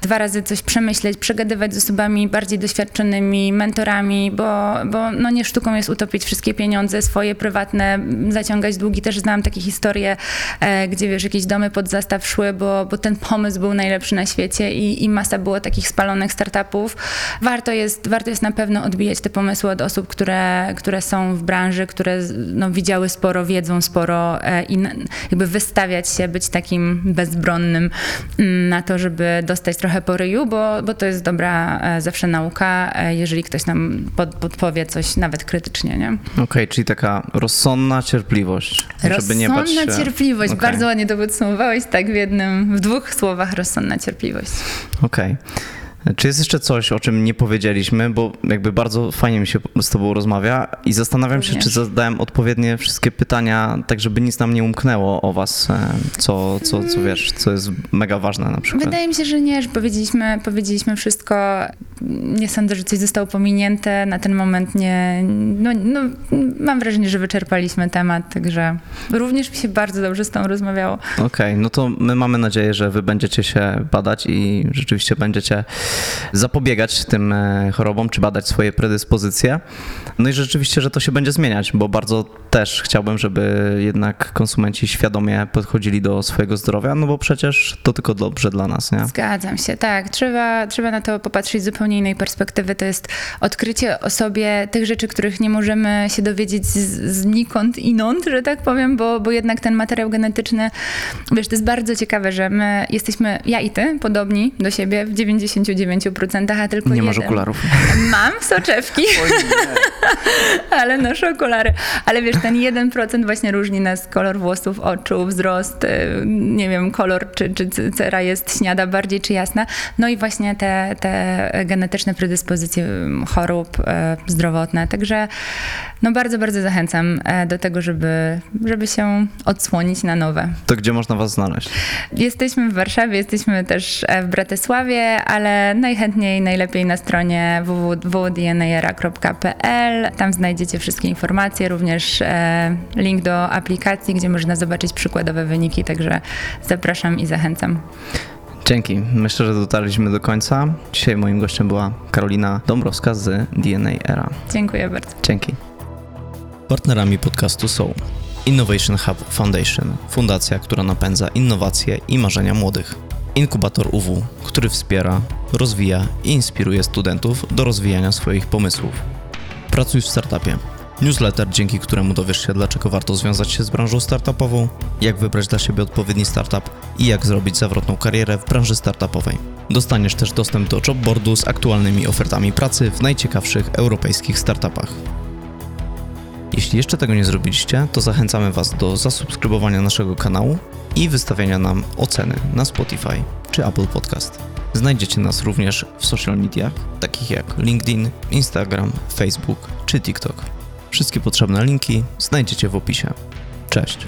dwa razy coś przemyśleć, przegadywać z osobami bardziej doświadczonymi, mentorami, bo, bo no nie sztuką jest utopić wszystkie pieniądze swoje prywatne, zaciągać długi. Też znam takie historie, e, gdzie wiesz, jakieś domy pod zastaw szły, bo, bo ten pomysł był najlepszy na świecie i, i masa było takich spalonych startupów. Warto jest, warto jest na pewno odbijać te pomysły od osób, które, które są w branży, które no, widziały sporo, wiedzą sporo e, i jakby wystawiać się, być takim bezbronnym mm, na to, żeby dostać trochę po ryju, bo, bo to jest dobra e, zawsze nauka, e, jeżeli ktoś nam pod, podpowie coś nawet krytycznie, nie? Okej, czyli taka rozsądna cierpliwość. żeby nie bać Rozsądna cierpliwość, Okej. bardzo ładnie to podsumowałeś, tak w jednym, w dwóch słowach rozsądna cierpliwość. Okej. Czy jest jeszcze coś, o czym nie powiedzieliśmy, bo jakby bardzo fajnie mi się z Tobą rozmawia i zastanawiam się, czy zadałem odpowiednie wszystkie pytania, tak żeby nic nam nie umknęło o Was, e, co, co, co wiesz, co jest mega ważne na przykład. Wydaje mi się, że nie, że powiedzieliśmy, powiedzieliśmy wszystko. Nie sądzę, że coś zostało pominięte. Na ten moment nie. No, no, mam wrażenie, że wyczerpaliśmy temat, także również mi się bardzo dobrze z tą rozmawiało. Okej, no to my mamy nadzieję, że wy będziecie się badać i rzeczywiście będziecie zapobiegać tym e, chorobom, czy badać swoje predyspozycje. No i rzeczywiście, że to się będzie zmieniać, bo bardzo też chciałbym, żeby jednak konsumenci świadomie podchodzili do swojego zdrowia, no bo przecież to tylko dobrze dla nas, nie? Zgadzam się, tak. Trzeba, trzeba na to popatrzeć z zupełnie innej perspektywy. To jest odkrycie o sobie tych rzeczy, których nie możemy się dowiedzieć z, znikąd inąd, że tak powiem, bo, bo jednak ten materiał genetyczny, wiesz, to jest bardzo ciekawe, że my jesteśmy, ja i ty, podobni do siebie w 99%, 99%, a tylko Nie masz jeden. okularów. *laughs* Mam soczewki, *laughs* ale noszę okulary. Ale wiesz, ten 1% właśnie różni nas kolor włosów, oczu, wzrost, y, nie wiem, kolor, czy, czy cera jest śniada bardziej, czy jasna. No i właśnie te, te genetyczne predyspozycje chorób y, zdrowotne. Także no bardzo, bardzo zachęcam e, do tego, żeby, żeby się odsłonić na nowe. To gdzie można was znaleźć? Jesteśmy w Warszawie, jesteśmy też e, w Bratysławie, ale najchętniej, najlepiej na stronie www.dnara.pl. Tam znajdziecie wszystkie informacje, również e, link do aplikacji, gdzie można zobaczyć przykładowe wyniki, także zapraszam i zachęcam. Dzięki. Myślę, że dotarliśmy do końca. Dzisiaj moim gościem była Karolina Dąbrowska z DNA Era. Dziękuję bardzo. Dzięki. Partnerami podcastu są Innovation Hub Foundation, fundacja, która napędza innowacje i marzenia młodych. Inkubator UW, który wspiera, rozwija i inspiruje studentów do rozwijania swoich pomysłów. Pracuj w startupie. Newsletter, dzięki któremu dowiesz się, dlaczego warto związać się z branżą startupową, jak wybrać dla siebie odpowiedni startup i jak zrobić zawrotną karierę w branży startupowej. Dostaniesz też dostęp do jobboardu z aktualnymi ofertami pracy w najciekawszych europejskich startupach. Jeśli jeszcze tego nie zrobiliście, to zachęcamy Was do zasubskrybowania naszego kanału i wystawiania nam oceny na Spotify czy Apple Podcast. Znajdziecie nas również w social mediach, takich jak LinkedIn, Instagram, Facebook czy TikTok. Wszystkie potrzebne linki znajdziecie w opisie. Cześć!